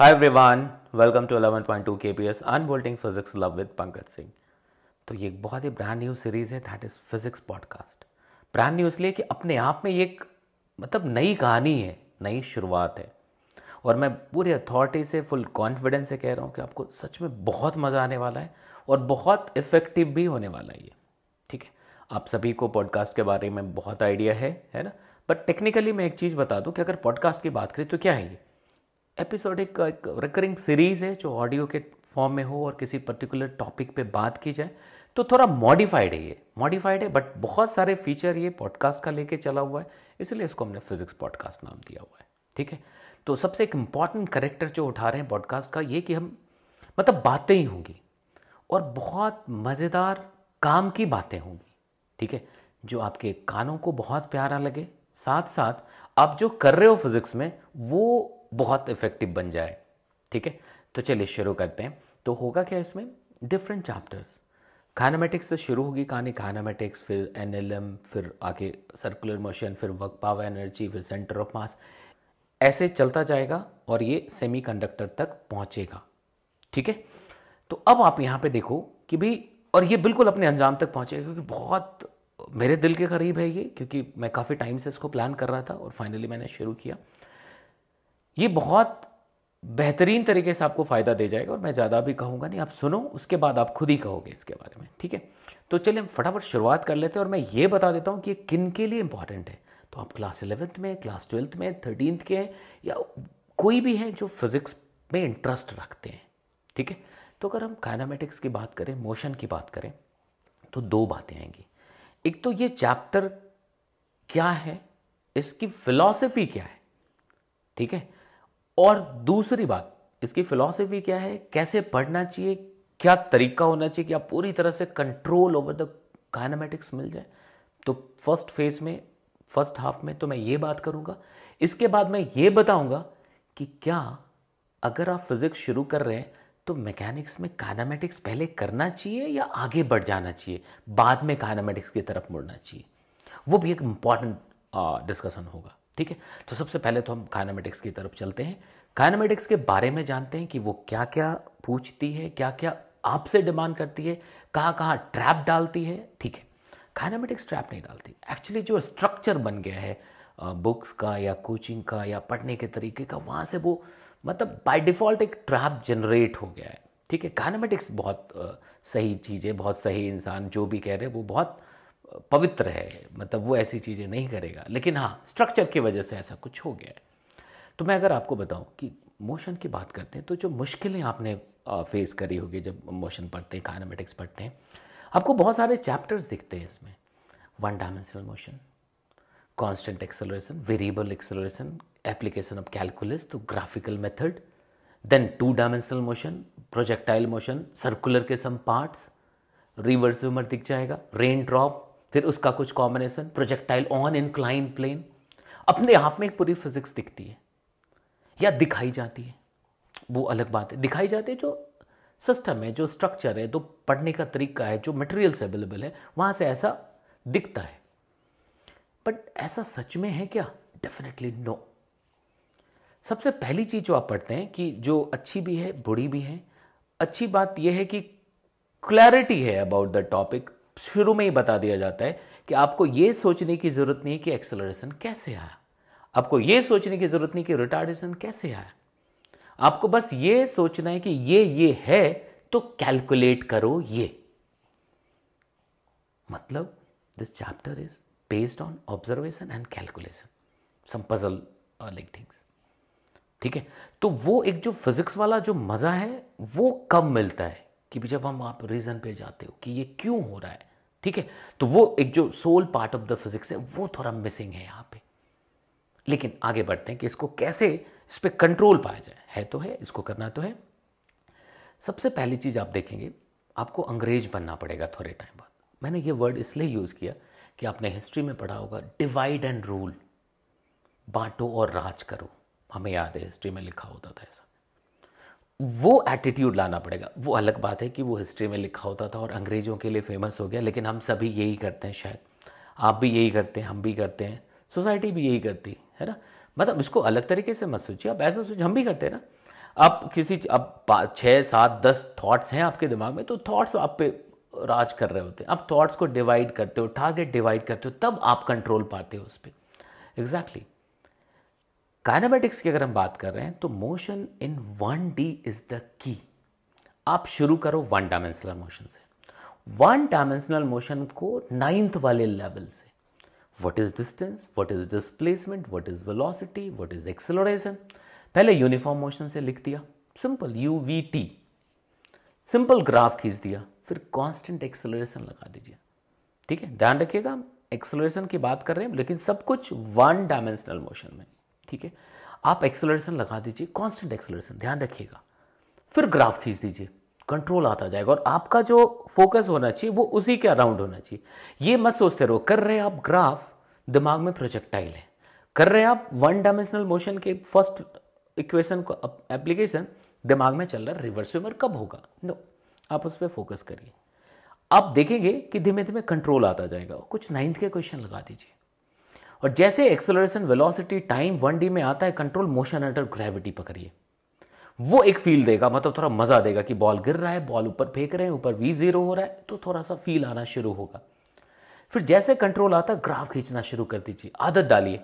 Hi everyone welcome to 11.2 KPS unbolting physics love with Pankaj Singh तो ये एक बहुत ही ब्रांड न्यू सीरीज़ है that is physics podcast brand new इसलिए कि अपने आप में ये एक मतलब नई कहानी है, नई शुरुआत है। और मैं पूरी अथॉरिटी से फुल कॉन्फिडेंस से कह रहा हूँ कि आपको सच में बहुत मज़ा आने वाला है और बहुत इफ़ेक्टिव भी होने वाला है ये। ठीक है? आप सभी को पॉडकास्ट के बारे में बहुत आइडिया है है ना? बट टेक्निकली मैं एक चीज़ बता दूँ कि अगर पॉडकास्ट की बात करें तो क्या है ये? एपिसोडिक एक रिकरिंग सीरीज़ है, जो ऑडियो के फॉर्म में हो और किसी पर्टिकुलर टॉपिक पे बात की जाए तो थोड़ा मॉडिफाइड है ये। मॉडिफाइड है बट बहुत सारे फीचर ये पॉडकास्ट का लेके चला हुआ है, इसलिए इसको हमने फिजिक्स पॉडकास्ट नाम दिया हुआ है। ठीक है? तो सबसे एक इंपॉर्टेंट करेक्टर जो उठा रहे हैं पॉडकास्ट का, ये कि हम मतलब बातें ही होंगी, और बहुत मज़ेदार काम की बातें होंगी। ठीक है? जो आपके कानों को बहुत प्यारा लगे साथ साथ आप जो कर रहे हो फिजिक्स में, वो बहुत इफ़ेक्टिव बन जाए, ठीक है? तो चलिए शुरू करते हैं। तो होगा क्या इसमें? डिफरेंट चैप्टर्स काइनामेटिक्स से शुरू होगी कहानी काइनामेटिक्स फिर एनएलएम फिर आगे सर्कुलर मोशन फिर वर्क पावर एनर्जी फिर सेंटर ऑफ़ मास ऐसे चलता जाएगा और ये सेमीकंडक्टर तक पहुंचेगा, ठीक है? तो अब आप यहाँ पे देखो कि भाई, और ये बिल्कुल अपने अंजाम तक पहुंचेगा, क्योंकि बहुत मेरे दिल के करीब है ये, क्योंकि मैं काफ़ी टाइम से इसको प्लान कर रहा था और फाइनली मैंने शुरू किया। ये बहुत बेहतरीन तरीके से आपको फ़ायदा दे जाएगा और मैं ज़्यादा भी कहूँगा नहीं, आप सुनो, उसके बाद आप खुद ही कहोगे इसके बारे में, ठीक है? तो चलिए हम फटाफट शुरुआत कर लेते हैं और मैं ये बता देता हूँ कि ये किन के लिए इंपॉर्टेंट है। तो आप क्लास इलेवेंथ में क्लास ट्वेल्थ में थर्टीनथ के हैं या कोई भी हैं जो फिज़िक्स में इंटरेस्ट रखते हैं, ठीक है? तो अगर हम काइनामेटिक्स की बात करें मोशन की बात करें तो दो बातें आएँगी। एक तो ये चैप्टर क्या है? इसकी फिलॉसफी क्या है? ठीक है? और दूसरी बात, इसकी फिलॉसफी क्या है? कैसे पढ़ना चाहिए? क्या तरीका होना चाहिए कि आप पूरी तरह से कंट्रोल ओवर द काइनामेटिक्स मिल जाए? तो फ़र्स्ट फ़ेज़ में फ़र्स्ट हाफ़ में तो मैं ये बात करूँगा। इसके बाद मैं ये बताऊँगा कि क्या अगर आप फिजिक्स शुरू कर रहे हैं तो मैकेनिक्स में काइनामेटिक्स पहले करना चाहिए या आगे बढ़ जाना चाहिए? बाद में काइनामेटिक्स की तरफ़ मुड़ना चाहिए। वो भी एक इंपॉर्टेंट डिस्कशन होगा। ठीक है? तो सबसे पहले तो हम काइनामेटिक्स की तरफ़ चलते हैं। काइनामेटिक्स के बारे में जानते हैं कि वो क्या क्या पूछती है क्या क्या आपसे डिमांड करती है कहाँ कहाँ ट्रैप डालती है, ठीक है? काइनामेटिक्स ट्रैप नहीं डालती। एक्चुअली जो स्ट्रक्चर बन गया है बुक्स का या कोचिंग का या पढ़ने के तरीके का, वहाँ से वो मतलब बाय डिफ़ॉल्ट एक ट्रैप जनरेट हो गया है। ठीक है? काइनामेटिक्स बहुत सही चीज़ है, बहुत सही इंसान जो भी कह रहे हैं, वो बहुत पवित्र है मतलब वो ऐसी चीज़ें नहीं करेगा। लेकिन हाँ स्ट्रक्चर की वजह से ऐसा कुछ हो गया है। तो मैं अगर आपको बताऊँ कि मोशन की बात करते हैं तो जो मुश्किलें आपने फेस करी होगी जब मोशन पढ़ते हैं काइनामेटिक्स पढ़ते हैं, आपको बहुत सारे चैप्टर्स दिखते हैं इसमें। One dimensional motion constant acceleration variable acceleration application of calculus तो graphical method then two dimensional motion projectile motion circular के सम पार्ट्स रिवर्स रिवर्सिमर दिख जाएगा रेन ड्रॉप फिर उसका कुछ combination projectile on incline plane अपने आप में एक पूरी फिजिक्स दिखती है, या दिखाई जाती है। वो अलग बात है। दिखाई जाती है जो सिस्टम है, जो स्ट्रक्चर है, जो पढ़ने का तरीका है, जो मटेरियल्स अवेलेबल है, वहाँ से ऐसा दिखता है। बट ऐसा सच में है क्या? डेफिनेटली नो सबसे पहली चीज़ जो आप पढ़ते हैं कि जो अच्छी भी है, बुरी भी है, अच्छी बात यह है कि क्लैरिटी है अबाउट द टॉपिक शुरू में ही बता दिया जाता है कि आपको यह सोचने की ज़रूरत नहीं कि एक्सेलरेशन कैसे आया। आपको यह सोचने की ज़रूरत नहीं कि रिटार्डेशन कैसे आया। आपको बस ये सोचना है कि ये ये है तो कैलकुलेट करो ये। मतलब this chapter is based on observation and calculation some puzzle like things ठीक है? तो वो एक जो फिजिक्स वाला जो मज़ा है, वो कम मिलता है। कि जब हम आप रीजन पे जाते हो कि ये क्यों हो रहा है, ठीक है? तो वो एक जो soul part of the physics है, वो थोड़ा मिसिंग है यहाँ पे। लेकिन आगे बढ़ते हैं कि इसको कैसे इस पर कंट्रोल पाया जाए। है तो है, इसको करना तो है। सबसे पहली चीज़ आप देखेंगे, आपको अंग्रेज़ बनना पड़ेगा थोड़े टाइम बाद। मैंने ये वर्ड इसलिए यूज़ किया कि आपने हिस्ट्री में पढ़ा होगा डिवाइड एंड रूल बांटो और राज करो। हमें याद है हिस्ट्री में लिखा होता था ऐसा। वो एटीट्यूड लाना पड़ेगा। वो अलग बात है कि वो हिस्ट्री में लिखा होता था और अंग्रेज़ों के लिए फ़ेमस हो गया, लेकिन हम सभी यही करते हैं शायद। आप भी यही करते हैं, हम भी करते हैं। सोसाइटी भी यही करती, है ना? मतलब इसको अलग तरीके से मत सोचिए। आप ऐसा सोचिए, हम भी करते हैं ना। अब किसी अब छः सात, दस थॉट्स हैं आपके दिमाग में तो थाट्स आप पे राज कर रहे होते हैं। अब थाट्स को डिवाइड करते हो टारगेट डिवाइड करते हो, तब आप कंट्रोल पाते हो उस पर एग्जैक्टली काइनामेटिक्स की अगर हम बात कर रहे हैं तो motion in one D is the key आप शुरू करो वन डायमेंशनल मोशन से। वन डायमेंशनल मोशन को नाइन्थ वाले लेवल से। What is distance what is displacement what is velocity what is acceleration पहले यूनिफॉर्म मोशन से लिख दिया। Simple U V T simple graph खींच दिया। फिर कांस्टेंट एक्सेलरेशन लगा दीजिए। ठीक है? ध्यान रखिएगा एक्सेलरेशन की बात कर रहे हैं, लेकिन सब कुछ वन डायमेंशनल मोशन में। ठीक है? आप एक्सेलरेशन लगा दीजिए कांस्टेंट एक्सेलरेशन ध्यान रखिएगा। फिर ग्राफ खींच दीजिए। कंट्रोल आता जाएगा और आपका जो फोकस होना चाहिए, वो उसी के अराउंड होना चाहिए। ये मत सोचते रहो, कर रहे आप ग्राफ दिमाग में प्रोजेक्टाइल है। कर रहे आप वन डायमेंशनल मोशन के फ़र्स्ट इक्वेशन को एप्लीकेशन दिमाग में चल रहा है रिवर्स स्विमर कब होगा? नो आप उस पर फोकस करिए। आप देखेंगे कि धीमे धीमे कंट्रोल आता जाएगा। कुछ नाइन्थ के क्वेश्चन लगा दीजिए। और जैसे acceleration velocity time one D में आता है कंट्रोल मोशन अंडर ग्रेविटी पकड़िए। वो एक फील देगा मतलब थोड़ा मज़ा देगा कि बॉल गिर रहा है बॉल ऊपर फेंक रहे हैं, ऊपर वी ज़ीरो हो रहा है तो थोड़ा सा फील आना शुरू होगा। फिर जैसे कंट्रोल आता है ग्राफ खींचना शुरू कर दीजिए। आदत डालिए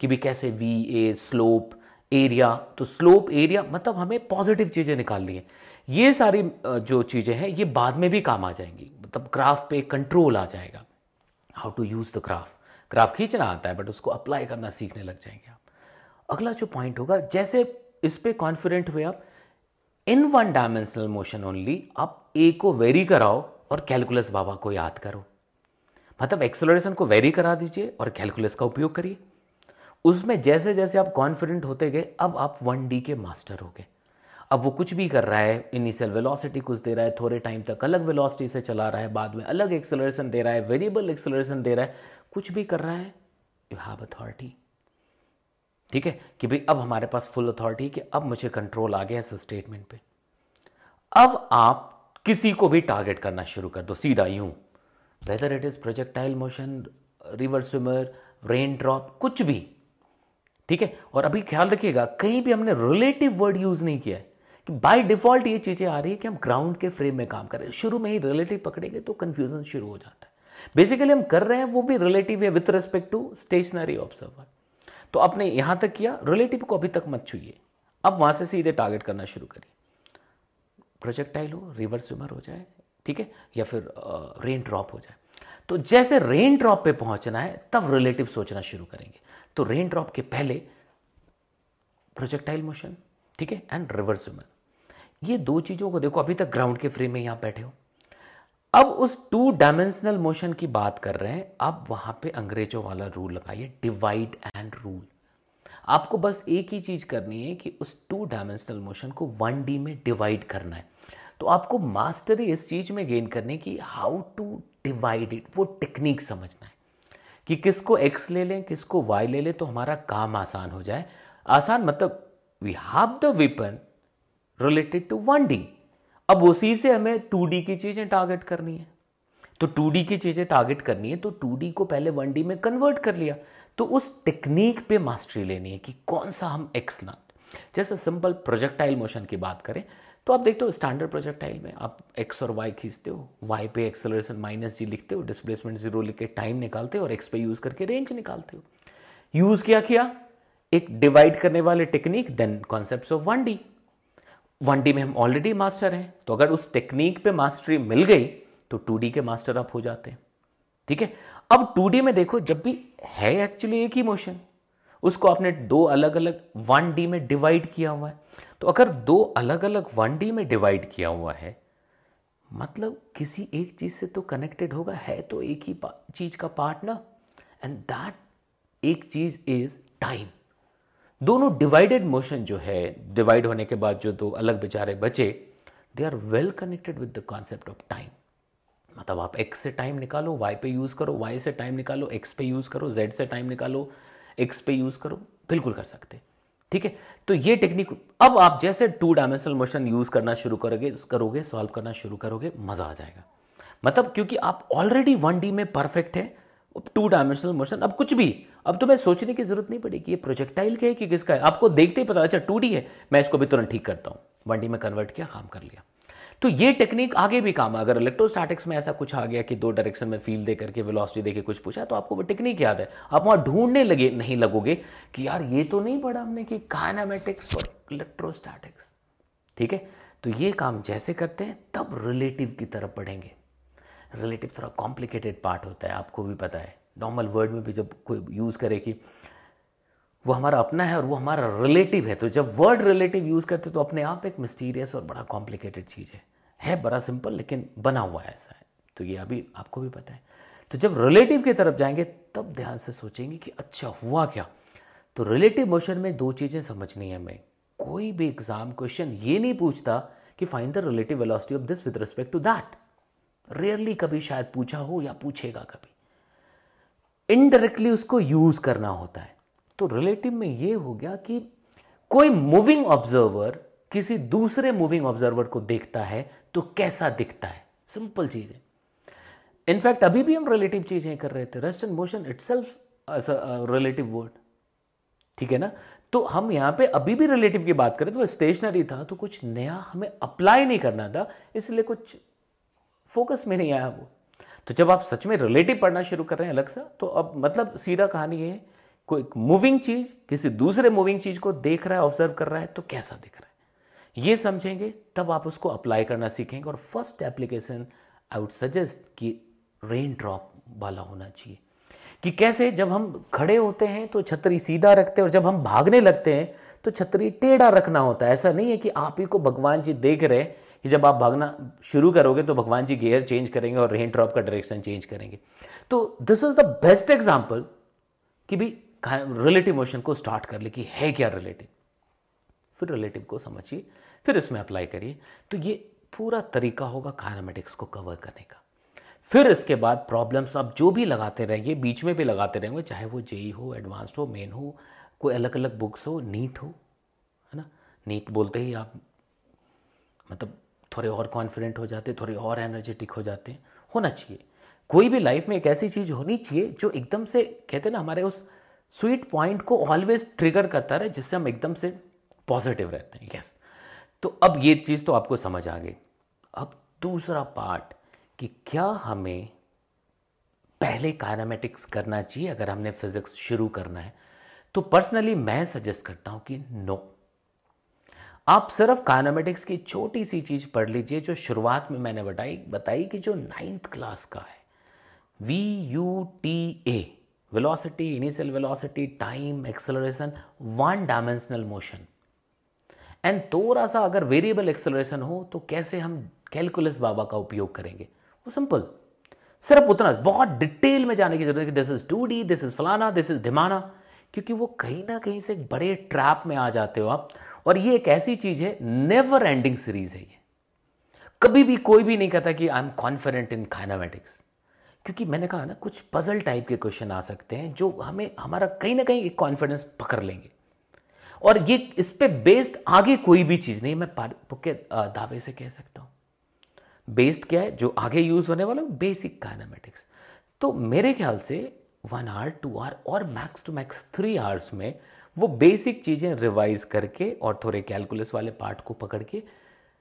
कि भी कैसे वी ए स्लोप एरिया तो स्लोप एरिया मतलब हमें पॉजिटिव चीज़ें निकालनी है। ये सारी जो चीज़ें हैं, ये बाद में भी काम आ जाएँगी। मतलब ग्राफ पे कंट्रोल आ जाएगा। How to use the graph graph खींचना आता है बट उसको अप्लाई करना सीखने लग जाएँगे आप। अगला जो पॉइंट होगा, जैसे इस पर कॉन्फिडेंट हुए आप in one dimensional motion only आप ए को वेरी कराओ और कैलकुलस बाबा को याद करो। मतलब एक्सेलरेशन को वेरी करा दीजिए और कैलकुलस का उपयोग करिए। उसमें जैसे जैसे आप कॉन्फिडेंट होते गए, अब आप वन डी के मास्टर हो गए। अब वो कुछ भी कर रहा है इनिशियल वेलोसिटी कुछ दे रहा है, थोड़े टाइम तक अलग वेलोसिटी से चला रहा है, बाद में अलग एक्सेलरेशन दे रहा है वेरिएबल एक्सेलरेशन दे रहा है कुछ भी कर रहा है यू हैव अथॉरिटी ठीक है? कि भाई अब हमारे पास फुल अथॉरिटी कि अब मुझे कंट्रोल आ गया इस स्टेटमेंट पे। अब आप किसी को भी टारगेट करना शुरू कर दो, सीधा यूँ। Whether it is projectile motion river swimmer rain drop कुछ भी। ठीक है? और अभी ख्याल रखिएगा, कहीं भी हमने रिलेटिव वर्ड यूज़ नहीं किया है कि बाय डिफ़ॉल्ट ये चीज़ें आ रही है कि हम ग्राउंड के फ्रेम में काम कर रहे हैं। शुरू में ही रिलेटिव पकड़ेंगे तो कंफ्यूजन शुरू हो जाता है। बेसिकली हम कर रहे हैं, वो भी रिलेटिव है with respect to stationary observer तो आपने यहाँ तक किया रिलेटिव को अभी तक मत छूइए। अब वहाँ से सीधे टारगेट करना शुरू करिए। प्रोजेक्टाइल हो रिवर स्विमर हो जाए, ठीक है? या फिर रेन ड्रॉप हो जाए। तो जैसे रेन ड्रॉप पे पहुँचना है, तब रिलेटिव सोचना शुरू करेंगे। तो रेन ड्रॉप के पहले प्रोजेक्टाइल मोशन ठीक है? एंड रिवर्स स्विमर ये दो चीज़ों को देखो, अभी तक ग्राउंड के फ्रेम में यहाँ बैठे हो। अब उस टू डायमेंशनल मोशन की बात कर रहे हैं अब वहाँ पे अंग्रेज़ों वाला रूल लगाइए डिवाइड एंड रूल आपको बस एक ही चीज़ करनी है कि उस टू डायमेंशनल मोशन को वन डी में डिवाइड करना है। तो आपको मास्टरी इस चीज़ में गेन करने की हाउ टू डिवाइड इट वो टेक्निक समझना है। कि किसको एक्स ले लें, किसको वाई ले लें तो हमारा काम आसान हो जाए। आसान मतलब we have the weapon related to one D अब उसी से हमें टू की चीज़ें टारगेट करनी है। तो टू की चीज़ें टारगेट करनी है तो टू को पहले वन में कन्वर्ट कर लिया। तो उस टेक्निक पे मास्टरी लेनी है कि कौन सा हम एक्स ना जैसे सिंपल प्रोजेक्टाइल मोशन की बात करें तो आप देखते हो स्टैंडर्ड प्रोजेक्टाइल में आप एक्स और वाई खींचते हो वाई पे एक्सेलरेशन माइनस जी लिखते हो डिस्प्लेसमेंट ज़ीरो लिख के टाइम निकालते हो और एक्स पे यूज़ करके रेंज निकालते हो। यूज़ क्या किया? एक डिवाइड करने वाले technique then concept of one D one D में हम ऑलरेडी मास्टर हैं तो अगर उस टेक्निक पे मास्टरी मिल गई तो टू डी के मास्टर आप हो जाते हैं। ठीक है? अब टू डी में देखो, जब भी है एक्चुअली एक ही मोशन उसको आपने दो अलग अलग वन डी में डिवाइड किया हुआ है। तो अगर दो अलग अलग वन डी में डिवाइड किया हुआ है मतलब किसी एक चीज़ से तो कनेक्टेड होगा, है तो एक ही चीज़ का पार्ट ना? एंड दैट एक चीज़ इज़ टाइम दोनों डिवाइडेड मोशन जो है डिवाइड होने के बाद जो दो अलग बेचारे बचे they are well connected with the concept of time मतलब आप एक्स से टाइम निकालो वाई पे यूज़ करो वाई से टाइम निकालो एक्स पे यूज़ करो जेड से टाइम निकालो एक्स पे यूज़ करो, बिल्कुल कर सकते ठीक है? तो ये टेक्निक अब आप जैसे टू डायमेंशनल मोशन यूज़ करना शुरू करोगे करोगे सॉल्व करना शुरू करोगे, मज़ा आ जाएगा। मतलब क्योंकि आप ऑलरेडी वन डी में परफेक्ट है टू डायमेंशनल मोशन अब कुछ भी। अब तुम्हें सोचने की ज़रूरत नहीं पड़ेगी। ये प्रोजेक्टाइल का है कि किसका है? आपको देखते ही पता अच्छा टू है। मैं इसको भी तुरंत ठीक करता हूँ। वन में कन्वर्ट किया, काम कर लिया। तो ये टेक्निक आगे भी काम है। अगर इलेक्ट्रोस्टैटिक्स में ऐसा कुछ आ गया कि दो डायरेक्शन में फील दे करके वेलोसिटी देके कुछ पूछा तो आपको वो टेक्निक याद है। आप वहाँ ढूँढने लगे, नहीं लगोगे कि यार, ये तो नहीं पढ़ा हमने कि काइनामेटिक्स और इलेक्ट्रोस्टैटिक्स ठीक है? तो ये काम जैसे करते हैं, तब रिलेटिव की तरफ़ बढ़ेंगे। रिलेटिव थोड़ा कॉम्प्लिकेटेड पार्ट होता है, आपको भी पता है। नॉर्मल वर्ड में भी जब कोई यूज़ करे कि वो हमारा अपना है और वो हमारा रिलेटिव है तो जब वर्ड रिलेटिव यूज़ करते तो अपने आप एक मिस्टीरियस और बड़ा कॉम्प्लिकेटेड चीज़ है। है बड़ा सिंपल लेकिन बना हुआ है ऐसा है। तो ये अभी आपको भी पता है। तो जब रिलेटिव की तरफ़ जाएँगे, तब ध्यान से सोचेंगे कि अच्छा हुआ क्या? तो रिलेटिव मोशन में दो चीज़ें समझनी है हमें। कोई भी एग्ज़ाम क्वेश्चन ये नहीं पूछता कि find the relative velocity of this with respect to that rarely कभी शायद पूछा हो या पूछेगा कभी। इनडायरेक्टली उसको यूज़ करना होता है। तो रिलेटिव में ये हो गया कि कोई मूविंग ऑब्जर्वर किसी दूसरे मूविंग ऑब्जर्वर को देखता है तो कैसा दिखता है? सिंपल चीज़ है। इनफैक्ट अभी भी हम रिलेटिव चीज़ें कर रहे थे। Rest and motion itself relative word ठीक है ना? तो हम यहाँ पे अभी भी रिलेटिव की बात करें तो स्टेशनरी था तो कुछ नया हमें अप्लाई नहीं करना था, इसलिए कुछ फोकस में नहीं आया वो। तो जब आप सच में रिलेटिव पढ़ना शुरू कर रहे हैं अलग सा तो अब मतलब सीधा कहानी है, कोई मूविंग चीज़, किसी दूसरे मूविंग चीज़ को देख रहा है ऑब्ज़र्व कर रहा है तो कैसा दिख रहा है? ये समझेंगे, तब आप उसको अप्लाई करना सीखेंगे और first application I would suggest कि रेन ड्रॉप वाला होना चाहिए। कि कैसे जब हम खड़े होते हैं तो छतरी सीधा रखते हैं और जब हम भागने लगते हैं तो छतरी टेढ़ा रखना होता है। ऐसा नहीं है कि आप ही को भगवान जी देख रहे हैं कि जब आप भागना शुरू करोगे तो भगवान जी गियर चेंज करेंगे और रेन ड्रॉप का डायरेक्शन चेंज करेंगे। तो this is the best example कि भी रिलेटिव मोशन को स्टार्ट कर ले कि है क्या रिलेटिव फिर रिलेटिव को समझिए, फिर इसमें अप्लाई करिए। तो ये पूरा तरीका होगा कायनामेटिक्स को कवर करने का। फिर इसके बाद प्रॉब्लम्स आप जो भी लगाते रहेंगे बीच में भी लगाते रहेंगे, चाहे वो जेई हो एडवांस्ड हो मेन हो, कोई अलग अलग बुक्स हो नीट हो, है ना? नीट बोलते ही आप मतलब थोड़े और कॉन्फिडेंट हो जाते, थोड़े और एनर्जेटिक हो जाते, होना चाहिए। कोई भी लाइफ में एक ऐसी चीज़ होनी चाहिए जो एकदम से, कहते हैं ना, हमारे उस स्वीट पॉइंट को ऑलवेज ट्रिगर करता रहे, जिससे हम एकदम से पॉजिटिव रहते हैं यस तो अब ये चीज़ तो आपको समझ आ गई। अब दूसरा पार्ट कि क्या हमें पहले कायनामेटिक्स करना चाहिए, अगर हमने फिजिक्स शुरू करना है? तो पर्सनली मैं सजेस्ट करता हूँ कि नो आप सिर्फ़ कायनामेटिक्स की छोटी सी चीज़ पढ़ लीजिए, जो शुरुआत में मैंने बताई बताई कि जो नाइन्थ क्लास का है। V U T A velocity initial velocity time acceleration one dimensional motion and थोड़ा सा अगर वेरिएबल एक्सेलरेशन हो तो कैसे हम कैलकुलस बाबा का उपयोग करेंगे? वो सिंपल सिर्फ़ उतना, बहुत डिटेल में जाने की ज़रूरत है कि this is two D this is फलाना दिस इज़ धिमाना। क्योंकि वो कहीं ना कहीं से एक बड़े ट्रैप में आ जाते हो आप। और ये एक ऐसी चीज़ है नेवर एंडिंग सीरीज़ है ये। कभी भी कोई भी नहीं कहता कि I am confident in kinematics क्योंकि मैंने कहा ना, कुछ पजल टाइप के क्वेश्चन आ सकते हैं जो हमें, हमारा कहीं ना कहीं एक कॉन्फिडेंस पकड़ लेंगे। और ये, इस पर बेस्ड आगे कोई भी चीज़ नहीं मैं के दावे से कह सकता हूँ। बेस्ड क्या है? जो आगे यूज़ होने वाला बेसिक काइनामेटिक्स तो मेरे ख्याल से वन आवर, टू आवर और max to max three hours में वो बेसिक चीज़ें रिवाइज करके और थोड़े कैलकुलस वाले पार्ट को पकड़ के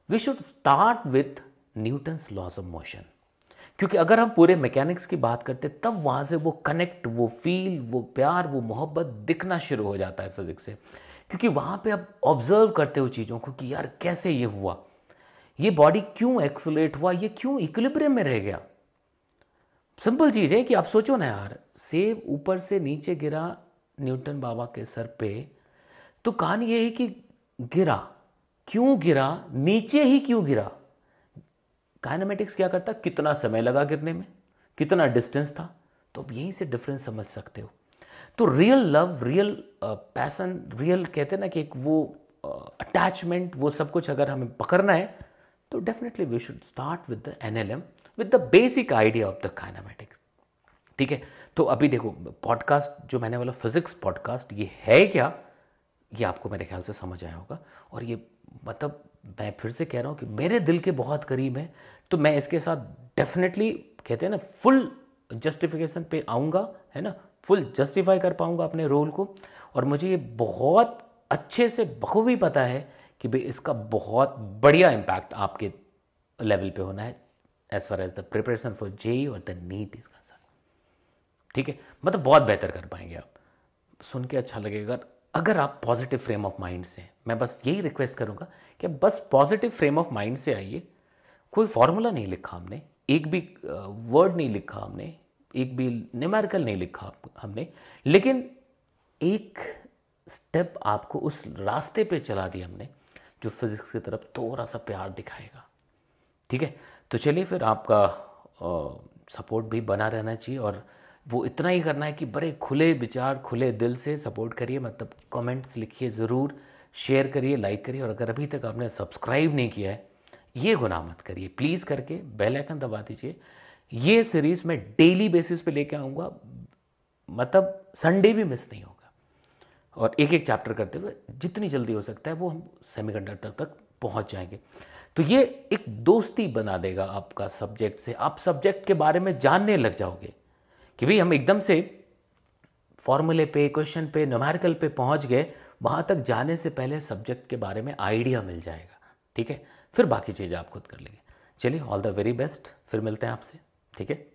we should start with Newton's laws of motion क्योंकि अगर हम पूरे मैकेनिक्स की बात करते, तब वहाँ से वो कनेक्ट वो फील वो प्यार, वो मोहब्बत दिखना शुरू हो जाता है फिजिक्स से। क्योंकि वहाँ पे आप ऑब्ज़र्व करते हो चीज़ों को कि यार कैसे ये हुआ? ये बॉडी क्यों एक्सुलेट हुआ? ये क्यों इक्विलिब्रियम में रह गया? सिंपल चीज़ है कि आप सोचो ना यार सेब ऊपर से नीचे गिरा न्यूटन बाबा के सर पे तो कहानी ये है कि गिरा क्यों गिरा नीचे ही क्यों गिरा? काइनामेटिक्स क्या करता? कितना समय लगा गिरने में? कितना डिस्टेंस था? तो अब यहीं से डिफरेंस समझ सकते हो। तो real love real passion real कहते ना कि एक वो अटैचमेंट uh, वो सब कुछ अगर हमें पकड़ना है तो definitely we should start with the NLM with the basic idea of the kinematics. ठीक है? तो अभी देखो, पॉडकास्ट, जो मैंने बोला फिजिक्स पॉडकास्ट, ये है क्या? ये आपको मेरे ख्याल से समझ आया होगा। और ये मतलब मैं फिर से कह रहा हूँ कि मेरे दिल के बहुत करीब है तो मैं इसके साथ डेफिनेटली कहते हैं ना फुल जस्टिफिकेशन पे आऊँगा, है ना? फुल जस्टिफाई कर पाऊँगा अपने रोल को। और मुझे ये बहुत अच्छे से बखूबी पता है कि भाई इसका बहुत बढ़िया इम्पैक्ट आपके लेवल पे होना है। As far as the preparation for J और द नीट इज़ कंसर्न ठीक है? मतलब बहुत बेहतर कर पाएँगे आप। सुन के अच्छा लगेगा। अगर आप पॉजिटिव फ्रेम ऑफ़ माइंड से मैं बस यही रिक्वेस्ट करूँगा कि बस पॉजिटिव फ्रेम ऑफ़ माइंड से आइए। कोई फॉर्मूला नहीं लिखा हमने, एक भी वर्ड नहीं लिखा हमने, एक भी न्यूमेरिकल नहीं लिखा हमने, लेकिन एक स्टेप आपको उस रास्ते पे चला दिया हमने, जो फिजिक्स की तरफ़ थोड़ा सा प्यार दिखाएगा। ठीक है? तो चलिए फिर आपका सपोर्ट भी बना रहना चाहिए और वो इतना ही करना है कि बड़े खुले विचार, खुले दिल से सपोर्ट करिए मतलब कमेंट्स लिखिए ज़रूर शेयर करिए लाइक करिए और अगर अभी तक आपने सब्सक्राइब नहीं किया है, ये गुनाह मत करिए। प्लीज़ करके बेल आइकन दबा दीजिए। ये सीरीज़ मैं डेली बेसिस पे लेके आऊँगा मतलब संडे भी मिस नहीं होगा। और एक एक चैप्टर करते हुए जितनी जल्दी हो सकता है, वो हम सेमीकंडक्टर तक पहुँच जाएँगे। तो ये एक दोस्ती बना देगा आपका सब्जेक्ट से। आप सब्जेक्ट के बारे में जानने लग जाओगे कि भाई हम एकदम से फॉर्मूले पे क्वेश्चन पे न्यूमेरिकल पे पहुँच गए, वहाँ तक जाने से पहले सब्जेक्ट के बारे में आइडिया मिल जाएगा। ठीक है? फिर बाकी चीज़ें आप खुद कर लेंगे। चलिए ऑल द वेरी बेस्ट फिर मिलते हैं आपसे। ठीक है?